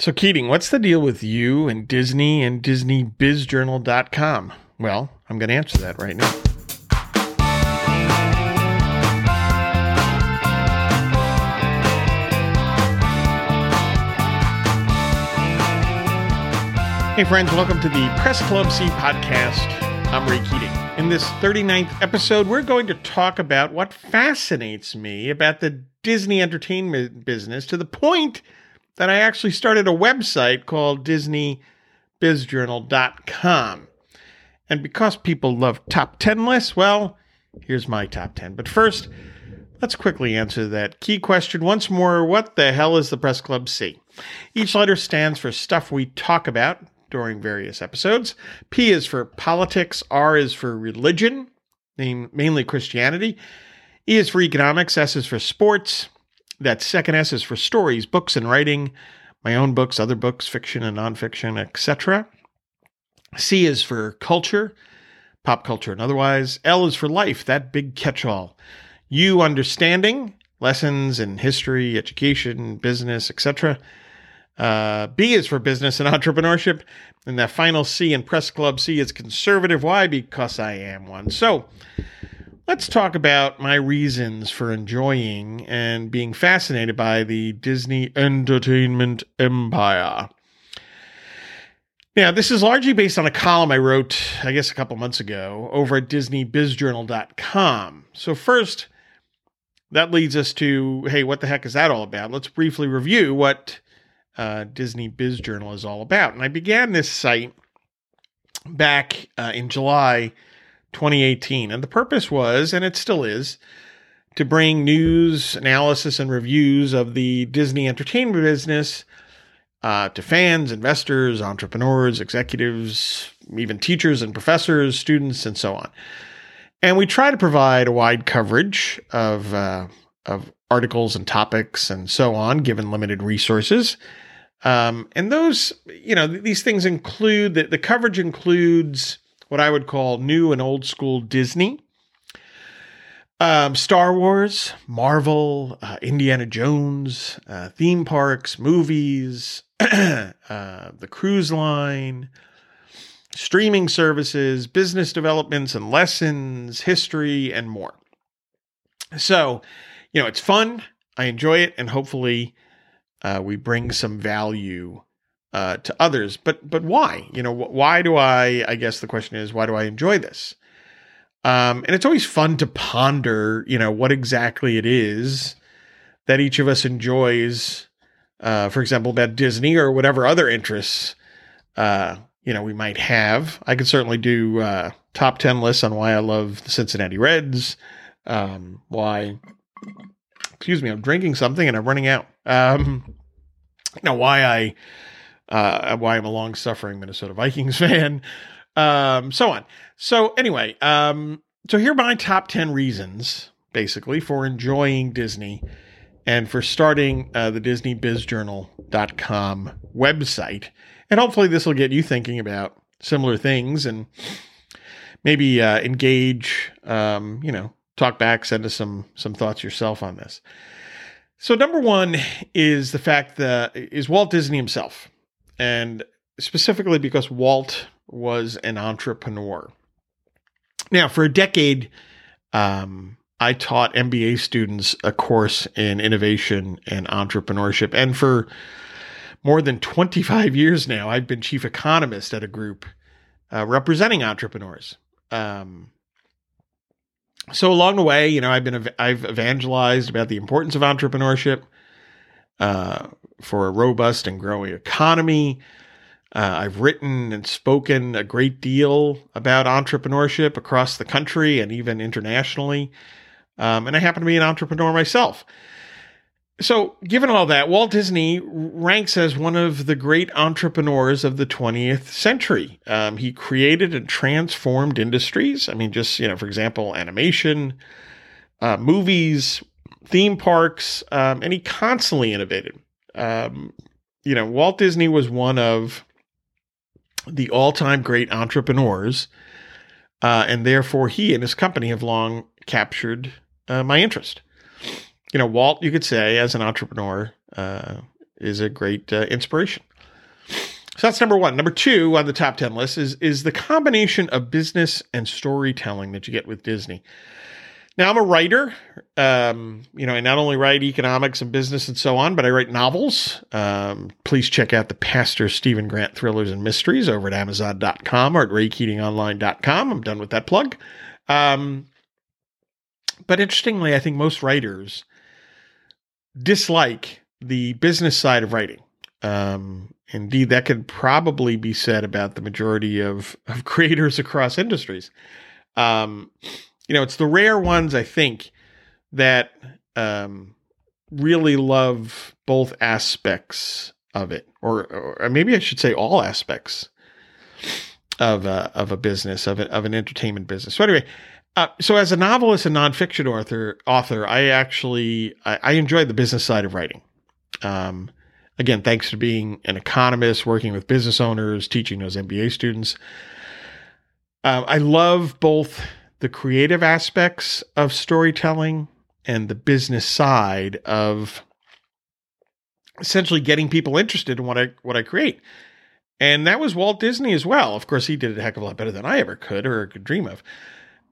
So, Keating, what's the deal with you and Disney and DisneyBizJournal.com? Well, I'm going to answer that right now. Hey, friends, welcome to the Press Club C podcast. I'm Ray Keating. In this 39th episode, we're going to talk about what fascinates me about the Disney entertainment business to the point that I actually started a website called DisneyBizJournal.com. And because people love top 10 lists, well, here's my top 10. But first, let's quickly answer that key question once more What the hell is the Press Club C? Each letter stands for stuff we talk about during various episodes. P is for politics, R is for religion, mainly Christianity. E is for economics, S is for sports, that second S is for stories, books, and writing. My own books, other books, fiction and nonfiction, etc. C is for culture, pop culture and otherwise. L is for life, that big catch all. U, understanding, lessons in history, education, business, etc. Uh, B is for business and entrepreneurship. And that final C in Press Club C is conservative. Why? Because I am one. So, Let's talk about my reasons for enjoying and being fascinated by the Disney entertainment empire. Now, this is largely based on a column I wrote, I guess, a couple months ago over at DisneyBizJournal.com. So, first, that leads us to hey, what the heck is that all about? Let's briefly review what uh, Disney Biz Journal is all about. And I began this site back uh, in July 2018. And the purpose was, and it still is, to bring news, analysis, and reviews of the Disney entertainment business uh, to fans, investors, entrepreneurs, executives, even teachers and professors, students, and so on. And we try to provide a wide coverage of, uh, of articles and topics and so on, given limited resources. Um, and those, you know, these things include that the coverage includes what I would call new and old school Disney. Um, Star Wars, Marvel, uh, Indiana Jones, uh, theme parks, movies, uh, the cruise line, streaming services, business developments and lessons, history, and more. So, you know, it's fun. I enjoy it, and hopefully, uh, we bring some value uh, to others. But but why? You know, why do I? I guess the question is, why do I enjoy this? Um, and it's always fun to ponder, you know, what exactly it is that each of us enjoys. Uh, for example, about Disney or whatever other interests, uh, you know, we might have. I could certainly do uh, top ten lists on why I love the Cincinnati Reds. Um, why? Excuse me, I'm drinking something and I'm running out. Um, you know why I uh, why I'm a long suffering Minnesota Vikings fan, um, so on. So, anyway, um, so here are my top 10 reasons, basically, for enjoying Disney and for starting uh, the DisneyBizJournal.com website. And hopefully, this will get you thinking about similar things and maybe uh, engage, um, you know, talk back, send us some some thoughts yourself on this. So number one is the fact that is Walt Disney himself and specifically because Walt was an entrepreneur. Now, for a decade, um, I taught MBA students a course in innovation and entrepreneurship. And for more than 25 years now, I've been chief economist at a group uh, representing entrepreneurs. Um, so along the way, you know, I've been I've evangelized about the importance of entrepreneurship, uh, for a robust and growing economy. Uh, I've written and spoken a great deal about entrepreneurship across the country and even internationally. Um, and I happen to be an entrepreneur myself. So, given all that, Walt Disney ranks as one of the great entrepreneurs of the 20th century. Um, he created and transformed industries. I mean, just, you know, for example, animation, uh, movies, theme parks, um, and he constantly innovated. Um, you know, Walt Disney was one of the all-time great entrepreneurs, uh, and therefore he and his company have long captured uh, my interest. You know, Walt, you could say, as an entrepreneur, uh, is a great uh, inspiration. So that's number one. Number two on the top 10 list is, is the combination of business and storytelling that you get with Disney. Now, I'm a writer. Um, you know, I not only write economics and business and so on, but I write novels. Um, please check out the Pastor Stephen Grant Thrillers and Mysteries over at Amazon.com or at RayKeatingOnline.com. I'm done with that plug. Um, but interestingly, I think most writers dislike the business side of writing. Um, indeed, that could probably be said about the majority of, of creators across industries. Um, you know, it's the rare ones, I think, that um, really love both aspects of it, or, or maybe I should say all aspects of a, of a business, of, a, of an entertainment business. So, anyway, uh, so as a novelist and nonfiction author, author, I actually I, I enjoy the business side of writing. Um, again, thanks to being an economist, working with business owners, teaching those MBA students. Um, I love both the creative aspects of storytelling and the business side of essentially getting people interested in what I what I create. And that was Walt Disney as well. Of course, he did it a heck of a lot better than I ever could or could dream of.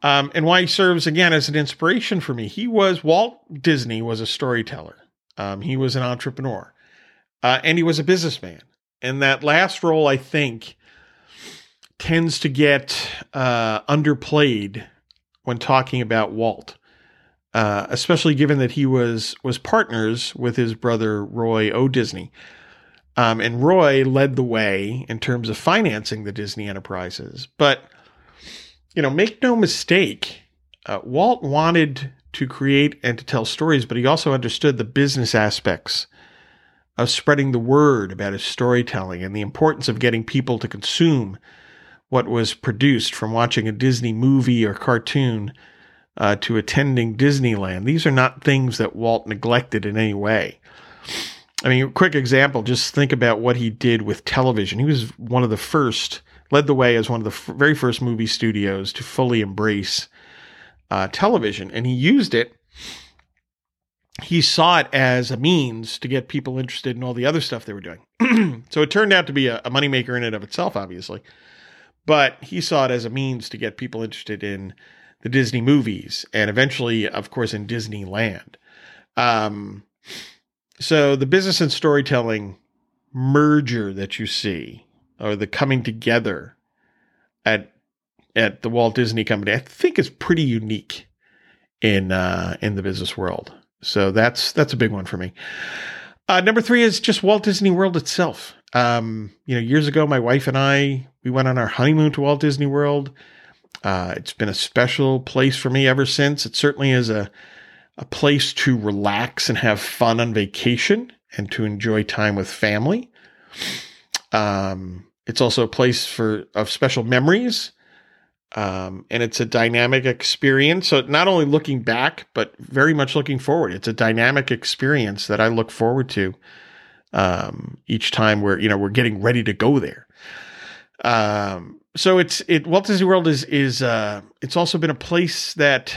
Um, and why he serves again as an inspiration for me. He was Walt Disney was a storyteller. Um, he was an entrepreneur, uh, and he was a businessman. And that last role, I think, tends to get uh, underplayed when talking about Walt, uh, especially given that he was was partners with his brother Roy O. Disney. Um, and Roy led the way in terms of financing the Disney enterprises. But, you know, make no mistake, uh, Walt wanted to create and to tell stories, but he also understood the business aspects of spreading the word about his storytelling and the importance of getting people to consume what was produced from watching a Disney movie or cartoon uh, to attending Disneyland. These are not things that Walt neglected in any way. I mean, quick example, just think about what he did with television. He was one of the first, led the way as one of the f- very first movie studios to fully embrace uh, television, and he used it. He saw it as a means to get people interested in all the other stuff they were doing. so it turned out to be a, a moneymaker in and of itself, obviously. But he saw it as a means to get people interested in the Disney movies and eventually, of course, in Disneyland. Um, so the business and storytelling merger that you see, or the coming together at at the Walt Disney Company, I think is pretty unique in uh, in the business world. So that's that's a big one for me. Uh, number three is just Walt Disney World itself. Um, you know, years ago, my wife and I we went on our honeymoon to Walt Disney World. Uh, it's been a special place for me ever since. It certainly is a a place to relax and have fun on vacation and to enjoy time with family. Um, it's also a place for of special memories um, and it's a dynamic experience. So not only looking back, but very much looking forward. It's a dynamic experience that I look forward to um, each time we're you know we're getting ready to go there. Um, so it's it Walt Disney World is is uh, it's also been a place that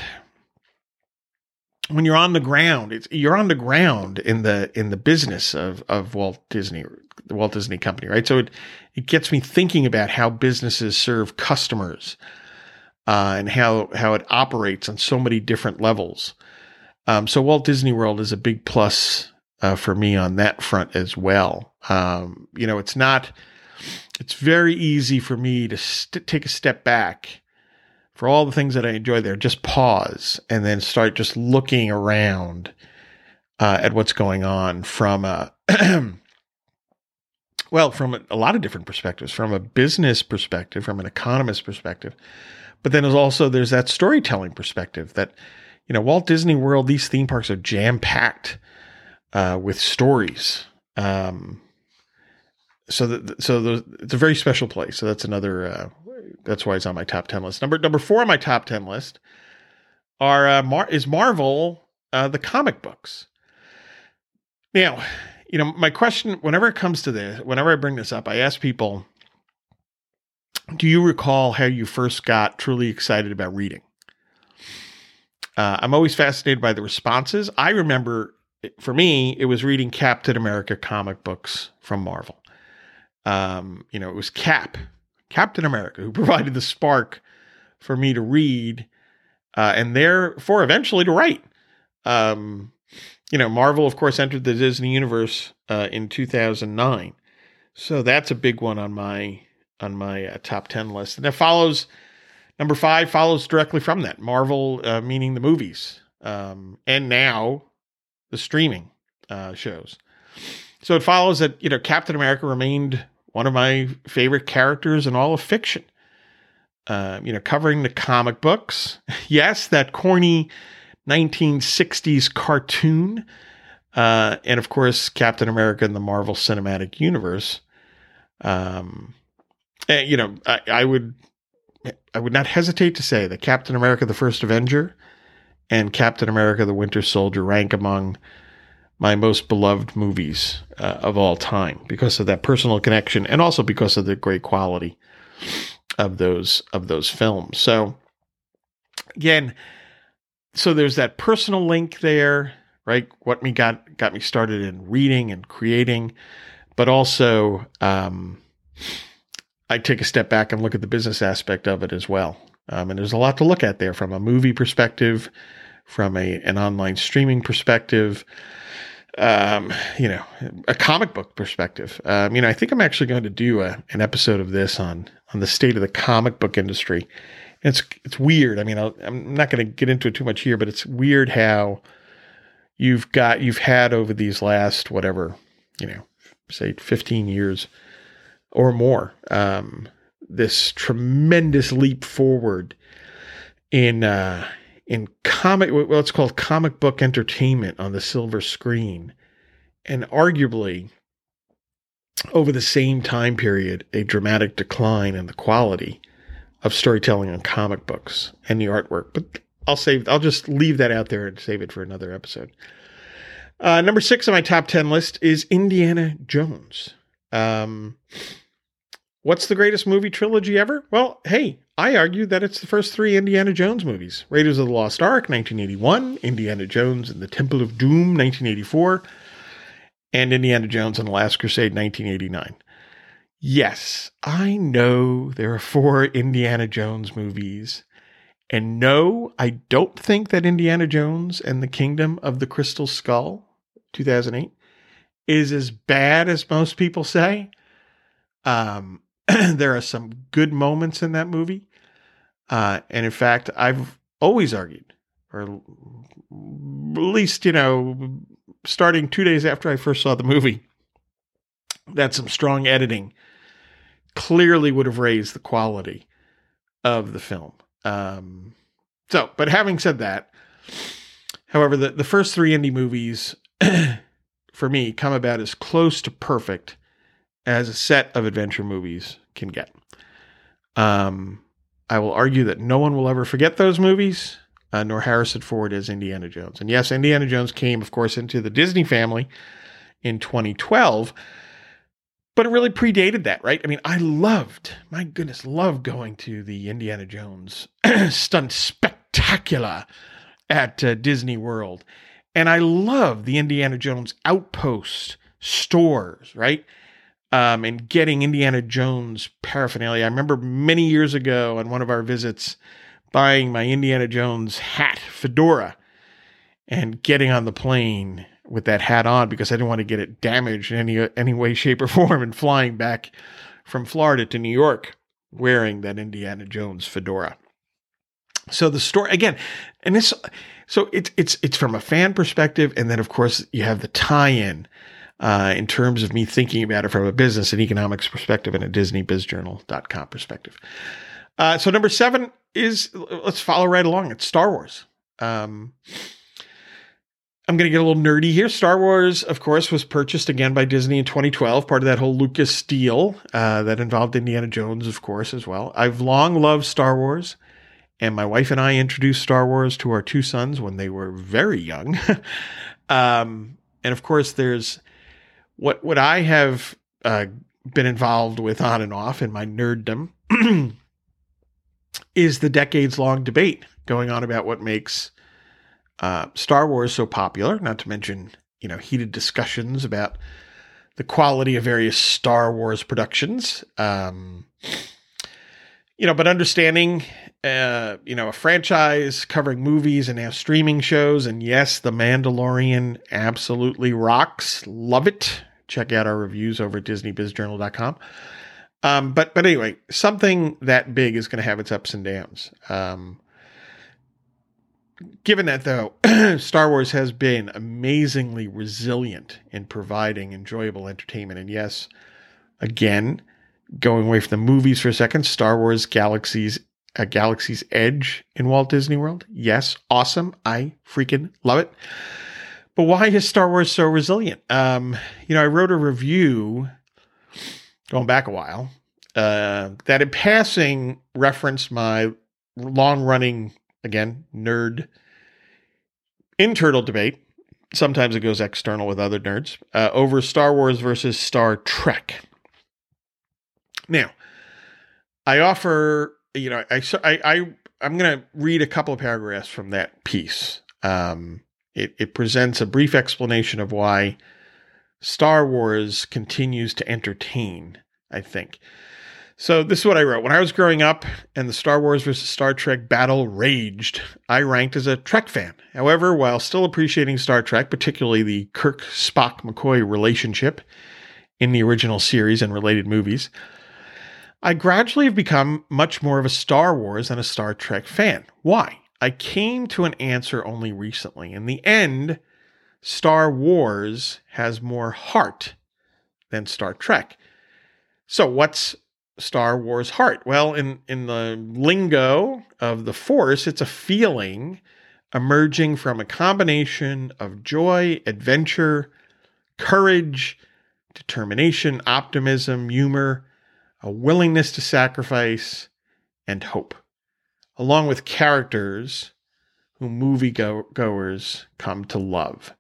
when you're on the ground, it's you're on the ground in the in the business of of Walt Disney, the Walt Disney Company, right? So it it gets me thinking about how businesses serve customers uh, and how how it operates on so many different levels. Um, so Walt Disney World is a big plus uh, for me on that front as well. Um, you know, it's not. It's very easy for me to st- take a step back for all the things that I enjoy there. Just pause and then start just looking around uh, at what's going on from a well, from a, a lot of different perspectives, from a business perspective, from an economist perspective, but then there's also there's that storytelling perspective that you know Walt Disney World these theme parks are jam packed uh, with stories. Um, so that so the, it's a very special place. So that's another uh, that's why it's on my top ten list. Number number four on my top ten list are uh, Mar- is Marvel uh, the comic books. Now, you know my question whenever it comes to this, whenever I bring this up, I ask people do you recall how you first got truly excited about reading? Uh, I'm always fascinated by the responses. I remember for me, it was reading Captain America comic books from Marvel. Um, you know, it was Cap, Captain America, who provided the spark for me to read uh, and therefore eventually to write. Um, you know, Marvel, of course, entered the Disney universe uh, in 2009, so that's a big one on my on my uh, top 10 list. And that follows number five follows directly from that Marvel, uh, meaning the movies, um, and now the streaming uh, shows. So it follows that you know Captain America remained one of my favorite characters in all of fiction. Uh, you know, covering the comic books. yes, that corny 1960s cartoon. Uh, and of course, Captain America in the Marvel Cinematic Universe. Um, and, you know, I, I would I would not hesitate to say that Captain America: The First Avenger and Captain America: The Winter Soldier rank among my most beloved movies uh, of all time because of that personal connection and also because of the great quality of those of those films. So again, so there's that personal link there, right? What me got got me started in reading and creating, but also um, I take a step back and look at the business aspect of it as well. Um, and there's a lot to look at there from a movie perspective, from a an online streaming perspective, um, you know, a comic book perspective. Um, you know, I think I'm actually going to do a, an episode of this on on the state of the comic book industry. And it's it's weird. I mean, i am not going to get into it too much here, but it's weird how you've got you've had over these last whatever you know, say 15 years or more, um, this tremendous leap forward in uh, in comic well called comic book entertainment on the silver screen. And arguably over the same time period a dramatic decline in the quality of storytelling on comic books and the artwork. But i'll save i'll just leave that out there and save it for another episode. Uh, number six on my top 10 list is indiana jones. Um, what's the greatest movie trilogy ever well hey I argue that it's the first three Indiana Jones movies Raiders of the Lost Ark, 1981, Indiana Jones and the Temple of Doom, 1984, and Indiana Jones and the Last Crusade, 1989. Yes, I know there are four Indiana Jones movies. And no, I don't think that Indiana Jones and the Kingdom of the Crystal Skull, 2008, is as bad as most people say. Um, there are some good moments in that movie. Uh, and in fact, I've always argued, or at least, you know, starting two days after I first saw the movie, that some strong editing clearly would have raised the quality of the film. Um, so, but having said that, however, the, the first three indie movies for me come about as close to perfect as a set of adventure movies can get. Um, I will argue that no one will ever forget those movies, uh, nor Harrison Ford as Indiana Jones. And yes, Indiana Jones came, of course, into the Disney family in 2012, but it really predated that, right? I mean, I loved, my goodness, loved going to the Indiana Jones stunt spectacular at uh, Disney World. And I love the Indiana Jones outpost stores, right? Um, and getting Indiana Jones paraphernalia. I remember many years ago on one of our visits buying my Indiana Jones hat, fedora, and getting on the plane with that hat on because I didn't want to get it damaged in any any way, shape, or form, and flying back from Florida to New York wearing that Indiana Jones fedora. So the story again, and this, so it's it's it's from a fan perspective, and then of course you have the tie-in uh, in terms of me thinking about it from a business and economics perspective and a DisneyBizJournal.com perspective. Uh, so number seven is let's follow right along. It's Star Wars. Um, I'm going to get a little nerdy here. Star Wars, of course, was purchased again by Disney in 2012, part of that whole Lucas deal uh, that involved Indiana Jones, of course, as well. I've long loved Star Wars, and my wife and I introduced Star Wars to our two sons when they were very young. um, and of course, there's what what I have uh, been involved with on and off in my nerddom is the decades long debate going on about what makes uh, Star Wars so popular. Not to mention you know, heated discussions about the quality of various Star Wars productions. Um, you know, but understanding, uh, you know, a franchise covering movies and now streaming shows. And yes, The Mandalorian absolutely rocks. Love it. Check out our reviews over at DisneyBizJournal.com. Um, but but anyway, something that big is going to have its ups and downs. Um, given that though, Star Wars has been amazingly resilient in providing enjoyable entertainment, and yes, again, going away from the movies for a second, Star Wars Galaxies a Galaxy's Edge in Walt Disney World. Yes, awesome. I freaking love it. But why is Star Wars so resilient? Um, you know, I wrote a review going back a while uh, that in passing referenced my long running, again, nerd internal debate. Sometimes it goes external with other nerds uh, over Star Wars versus Star Trek. Now, I offer, you know, I, I, I I'm going to read a couple of paragraphs from that piece. Um, it, it presents a brief explanation of why Star Wars continues to entertain, I think. So this is what I wrote. When I was growing up and the Star Wars versus Star Trek battle raged, I ranked as a Trek fan. However, while still appreciating Star Trek, particularly the Kirk Spock McCoy relationship in the original series and related movies, I gradually have become much more of a Star Wars than a Star Trek fan. Why? I came to an answer only recently. In the end, Star Wars has more heart than Star Trek. So, what's Star Wars heart? Well, in, in the lingo of the Force, it's a feeling emerging from a combination of joy, adventure, courage, determination, optimism, humor, a willingness to sacrifice, and hope, along with characters whom movie goers come to love.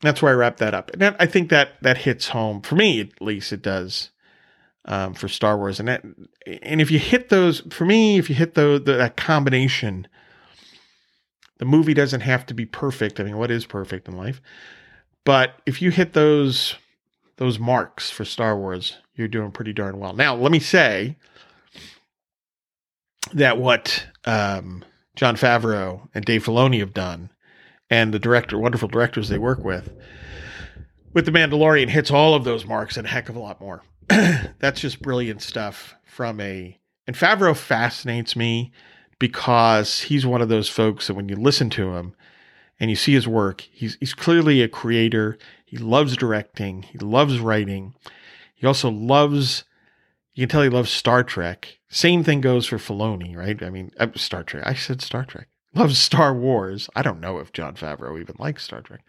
That's where I wrap that up. And I think that that hits home for me, at least it does um, for Star Wars. And that, and if you hit those, for me, if you hit the, the, that combination, the movie doesn't have to be perfect. I mean, what is perfect in life? But if you hit those those marks for Star Wars, you're doing pretty darn well. Now, let me say that what um, Jon Favreau and Dave Filoni have done, and the director, wonderful directors they work with, with The Mandalorian hits all of those marks and a heck of a lot more. that's just brilliant stuff from a and Favreau fascinates me because he's one of those folks that when you listen to him and you see his work, he's he's clearly a creator. He loves directing, he loves writing. He also loves you can tell he loves Star Trek. Same thing goes for Filoni, right? I mean, uh, Star Trek. I said Star Trek. Loves Star Wars. I don't know if Jon Favreau even likes Star Trek.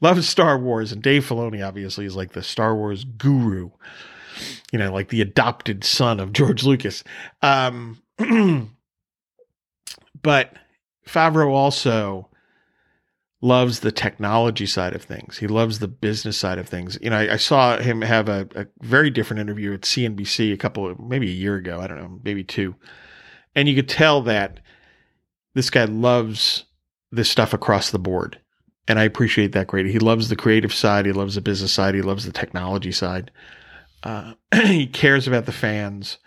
Loves Star Wars, and Dave Filoni obviously is like the Star Wars guru you know, like the adopted son of George Lucas. Um, but Favreau also loves the technology side of things. He loves the business side of things. You know, I, I saw him have a, a, very different interview at CNBC a couple maybe a year ago. I don't know, maybe two, and you could tell that this guy loves this stuff across the board. And I appreciate that greatly. He loves the creative side. He loves the business side. He loves the technology side. Uh, he cares about the fans.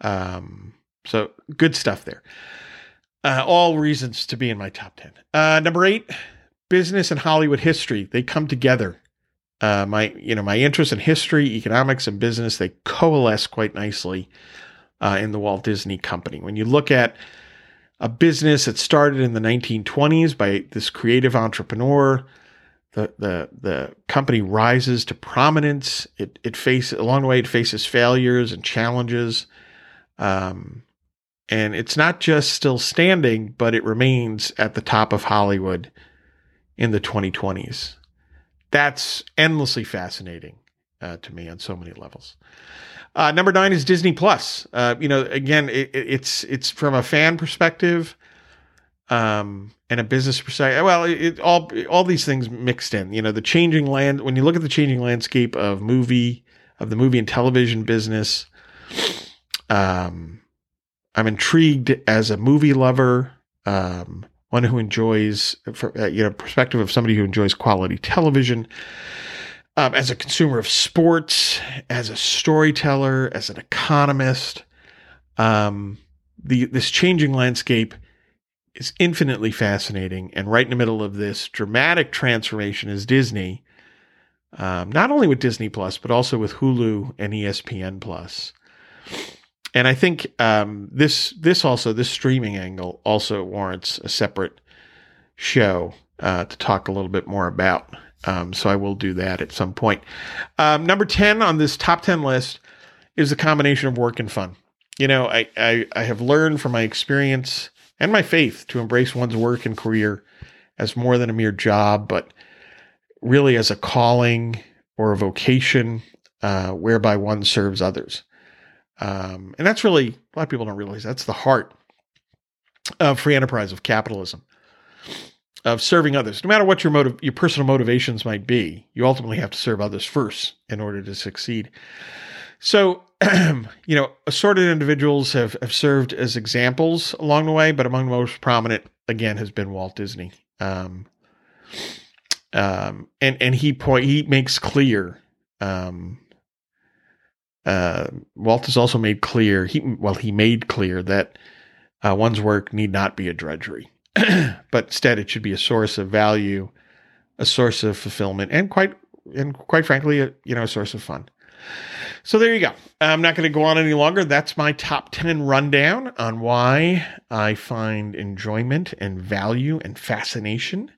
Um, so good stuff there. Uh, all reasons to be in my top 10. Uh, number eight, business and Hollywood history. They come together. Uh, my, you know, my interest in history, economics, and business, they coalesce quite nicely uh, in the Walt Disney Company. When you look at a business that started in the 1920s by this creative entrepreneur the the the company rises to prominence. It it faces along the way it faces failures and challenges, um, and it's not just still standing, but it remains at the top of Hollywood in the 2020s. That's endlessly fascinating uh, to me on so many levels. Uh, number nine is Disney Plus. Uh, you know, again, it, it's it's from a fan perspective um, and a business perspective. Well, it, all all these things mixed in. You know, the changing land. When you look at the changing landscape of movie of the movie and television business, um, I'm intrigued as a movie lover. Um, one who enjoys, uh, you know, perspective of somebody who enjoys quality television, um, as a consumer of sports, as a storyteller, as an economist. Um, the this changing landscape is infinitely fascinating, and right in the middle of this dramatic transformation is Disney. Um, not only with Disney Plus, but also with Hulu and ESPN Plus and I think um, this this also this streaming angle also warrants a separate show uh, to talk a little bit more about. Um, so I will do that at some point. Um, number ten on this top ten list is a combination of work and fun. You know, I, I I have learned from my experience and my faith to embrace one's work and career as more than a mere job, but really as a calling or a vocation uh, whereby one serves others. Um, and that's really, a lot of people don't realize that's the heart of free enterprise, of capitalism, of serving others. No matter what your motive, your personal motivations might be, you ultimately have to serve others first in order to succeed. So, you know, assorted individuals have, have served as examples along the way, but among the most prominent, again, has been Walt Disney. Um, um, and and he point he makes clear um, uh, Walt has also made clear he well he made clear that uh, one's work need not be a drudgery, but instead it should be a source of value, a source of fulfillment, and quite and quite frankly, a, you know, a source of fun. So there you go. I'm not going to go on any longer. That's my top 10 rundown on why I find enjoyment and value and fascination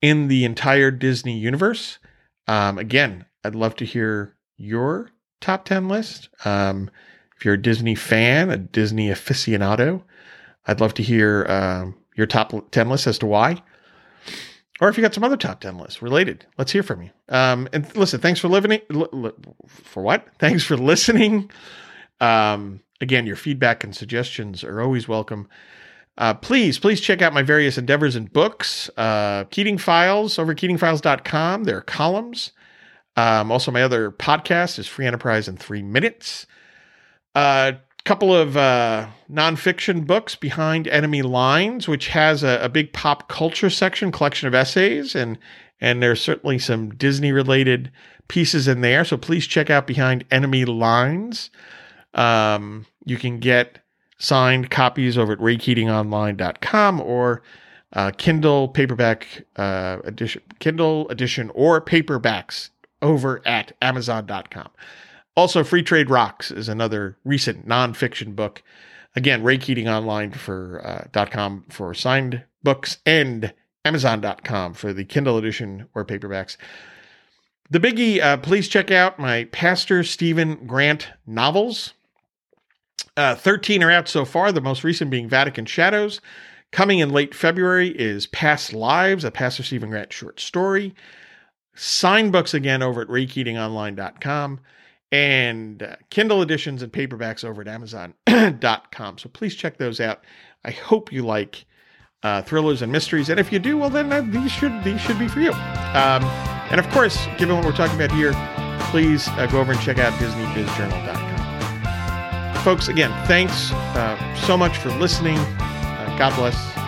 in the entire Disney universe. Um, again, I'd love to hear your top 10 list. Um, if you're a Disney fan, a Disney aficionado, I'd love to hear um, your top 10 list as to why. Or if you got some other top 10 lists related, let's hear from you. Um, and listen, thanks for living. Li- li- for what? Thanks for listening. Um, again, your feedback and suggestions are always welcome. Uh, please, please check out my various endeavors and books. Uh, Keating Files over keatingfiles.com. There are columns. Um, also, my other podcast is Free Enterprise in Three Minutes. A uh, couple of uh, nonfiction books, Behind Enemy Lines, which has a, a, big pop culture section, collection of essays, and and there's certainly some Disney related pieces in there. So please check out Behind Enemy Lines. Um, you can get signed copies over at raykeatingonline.com or uh, Kindle paperback uh, edition, Kindle edition, or paperbacks over at Amazon.com. Also, Free Trade Rocks is another recent nonfiction book. Again, Ray Keating Online for uh, .com for signed books and Amazon.com for the Kindle edition or paperbacks. The biggie, uh, please check out my Pastor Stephen Grant novels. Uh, 13 are out so far, the most recent being Vatican Shadows. Coming in late February is Past Lives, a Pastor Stephen Grant short story. Sign books again over at raykeatingonline.com and uh, Kindle editions and paperbacks over at amazon.com. So please check those out. I hope you like uh, thrillers and mysteries, and if you do, well, then uh, these should these should be for you. Um, and of course, given what we're talking about here, please uh, go over and check out DisneyBizJournal.com. Folks, again, thanks uh, so much for listening. Uh, God bless